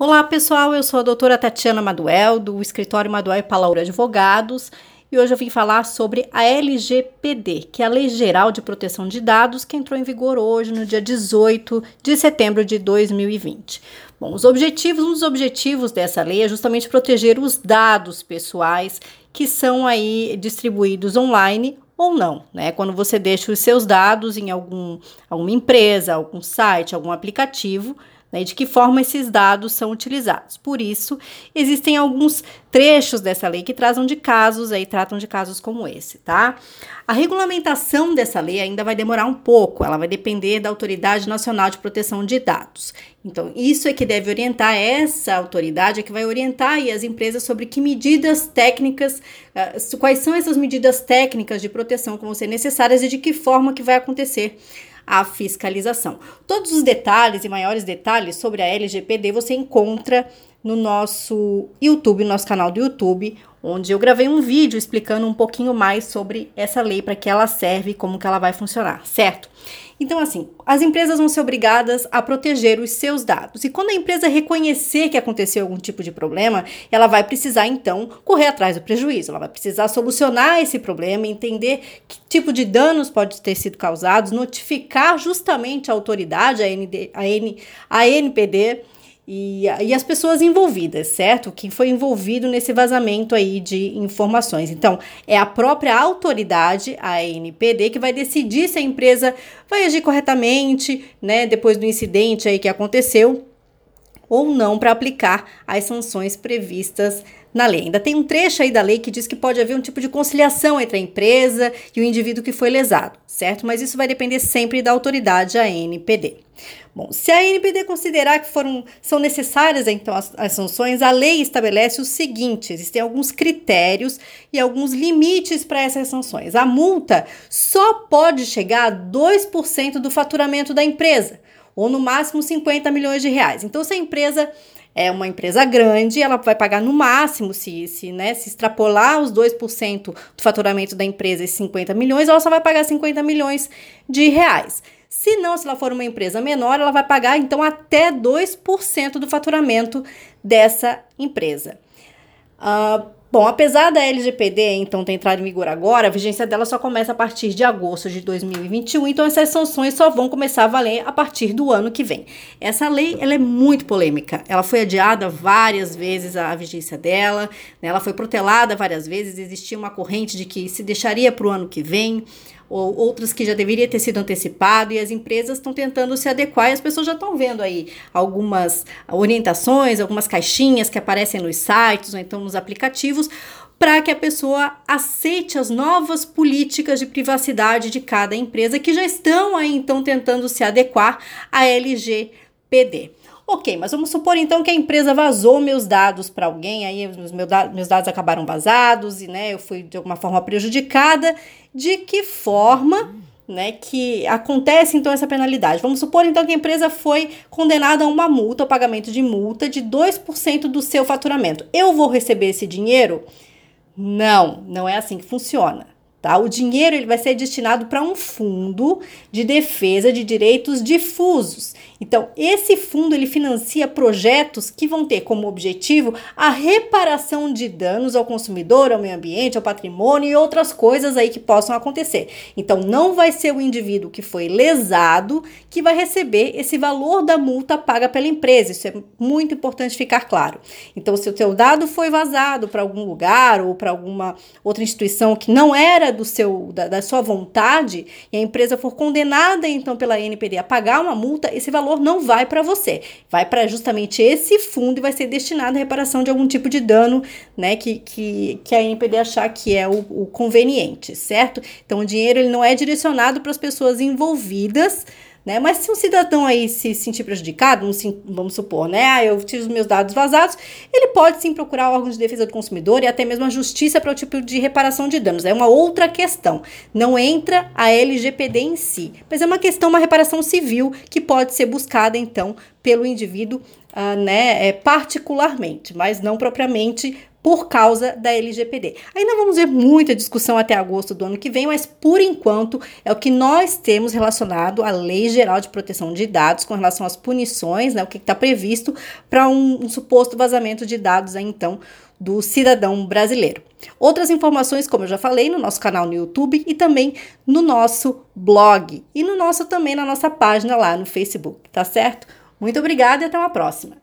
Olá pessoal, eu sou a doutora Tatiana Maduel, do escritório Maduel e Palaura Advogados, e hoje eu vim falar sobre a LGPD, que é a Lei Geral de Proteção de Dados, que entrou em vigor hoje, no dia 18 de setembro de 2020. Bom, os objetivos, um dos objetivos dessa lei é justamente proteger os dados pessoais que são aí distribuídos online ou não, né? Quando você deixa os seus dados em algum, alguma empresa, algum site, algum aplicativo, né, de que forma esses dados são utilizados. Por isso, existem alguns trechos dessa lei que trazem de casos, aí tratam de casos como esse, tá? A regulamentação dessa lei ainda vai demorar um pouco, ela vai depender da Autoridade Nacional de Proteção de Dados. Então, isso é que deve orientar, essa autoridade é que vai orientar aí as empresas sobre que medidas técnicas, uh, quais são essas medidas técnicas de proteção que vão ser necessárias e de que forma que vai acontecer a fiscalização. Todos os detalhes e maiores detalhes sobre a LGPD você encontra no nosso YouTube, no nosso canal do YouTube, onde eu gravei um vídeo explicando um pouquinho mais sobre essa lei, para que ela serve e como que ela vai funcionar, certo? Então, assim, as empresas vão ser obrigadas a proteger os seus dados. E quando a empresa reconhecer que aconteceu algum tipo de problema, ela vai precisar, então, correr atrás do prejuízo. Ela vai precisar solucionar esse problema, entender que tipo de danos pode ter sido causados, notificar justamente a autoridade, a, ND, a, N, a NPD, e, e as pessoas envolvidas, certo? Quem foi envolvido nesse vazamento aí de informações. Então, é a própria autoridade, a NPD, que vai decidir se a empresa vai agir corretamente, né, depois do incidente aí que aconteceu, ou não para aplicar as sanções previstas na lei. Ainda tem um trecho aí da lei que diz que pode haver um tipo de conciliação entre a empresa e o indivíduo que foi lesado, certo? Mas isso vai depender sempre da autoridade, a NPD. Bom, se a NPD considerar que foram, são necessárias então as, as sanções, a lei estabelece o seguinte: existem alguns critérios e alguns limites para essas sanções. A multa só pode chegar a 2% do faturamento da empresa, ou no máximo 50 milhões de reais. Então, se a empresa é uma empresa grande, ela vai pagar no máximo, se, se, né, se extrapolar os 2% do faturamento da empresa, esses 50 milhões, ela só vai pagar 50 milhões de reais. Se não, se ela for uma empresa menor, ela vai pagar então até 2% do faturamento dessa empresa. Uh, Bom, apesar da LGPD então ter entrado em vigor agora, a vigência dela só começa a partir de agosto de 2021, então essas sanções só vão começar a valer a partir do ano que vem. Essa lei ela é muito polêmica, ela foi adiada várias vezes a vigência dela, né? ela foi protelada várias vezes, existia uma corrente de que se deixaria para o ano que vem ou outras que já deveria ter sido antecipado e as empresas estão tentando se adequar e as pessoas já estão vendo aí algumas orientações, algumas caixinhas que aparecem nos sites ou então nos aplicativos para que a pessoa aceite as novas políticas de privacidade de cada empresa que já estão aí então tentando se adequar à LGPD. Ok, mas vamos supor então que a empresa vazou meus dados para alguém, aí meus, meus dados acabaram vazados e né, eu fui de alguma forma prejudicada. De que forma né, que acontece então essa penalidade? Vamos supor então que a empresa foi condenada a uma multa, ao pagamento de multa de 2% do seu faturamento. Eu vou receber esse dinheiro? Não, não é assim que funciona. Tá? O dinheiro ele vai ser destinado para um fundo de defesa de direitos difusos. Então, esse fundo ele financia projetos que vão ter como objetivo a reparação de danos ao consumidor, ao meio ambiente, ao patrimônio e outras coisas aí que possam acontecer. Então, não vai ser o indivíduo que foi lesado que vai receber esse valor da multa paga pela empresa. Isso é muito importante ficar claro. Então, se o teu dado foi vazado para algum lugar ou para alguma outra instituição que não era do seu da, da sua vontade e a empresa for condenada então pela NPD a pagar uma multa, esse valor valor não vai para você, vai para justamente esse fundo e vai ser destinado à reparação de algum tipo de dano, né, que, que, que a NPD achar que é o, o conveniente, certo? Então, o dinheiro ele não é direcionado para as pessoas envolvidas, né? Mas se um cidadão aí se sentir prejudicado, vamos supor, né? Ah, eu tive os meus dados vazados, ele pode sim procurar órgãos de defesa do consumidor e até mesmo a justiça para o tipo de reparação de danos. É uma outra questão. Não entra a LGPD em si, mas é uma questão, uma reparação civil que pode ser buscada então pelo indivíduo, uh, né? É, particularmente, mas não propriamente por causa da LGPD. Ainda vamos ver muita discussão até agosto do ano que vem, mas por enquanto é o que nós temos relacionado à Lei Geral de Proteção de Dados com relação às punições, né, o que está previsto para um, um, suposto vazamento de dados aí, então do cidadão brasileiro. Outras informações, como eu já falei, no nosso canal no YouTube e também no nosso blog e no nosso também na nossa página lá no Facebook, tá certo? Muito obrigada e até uma próxima.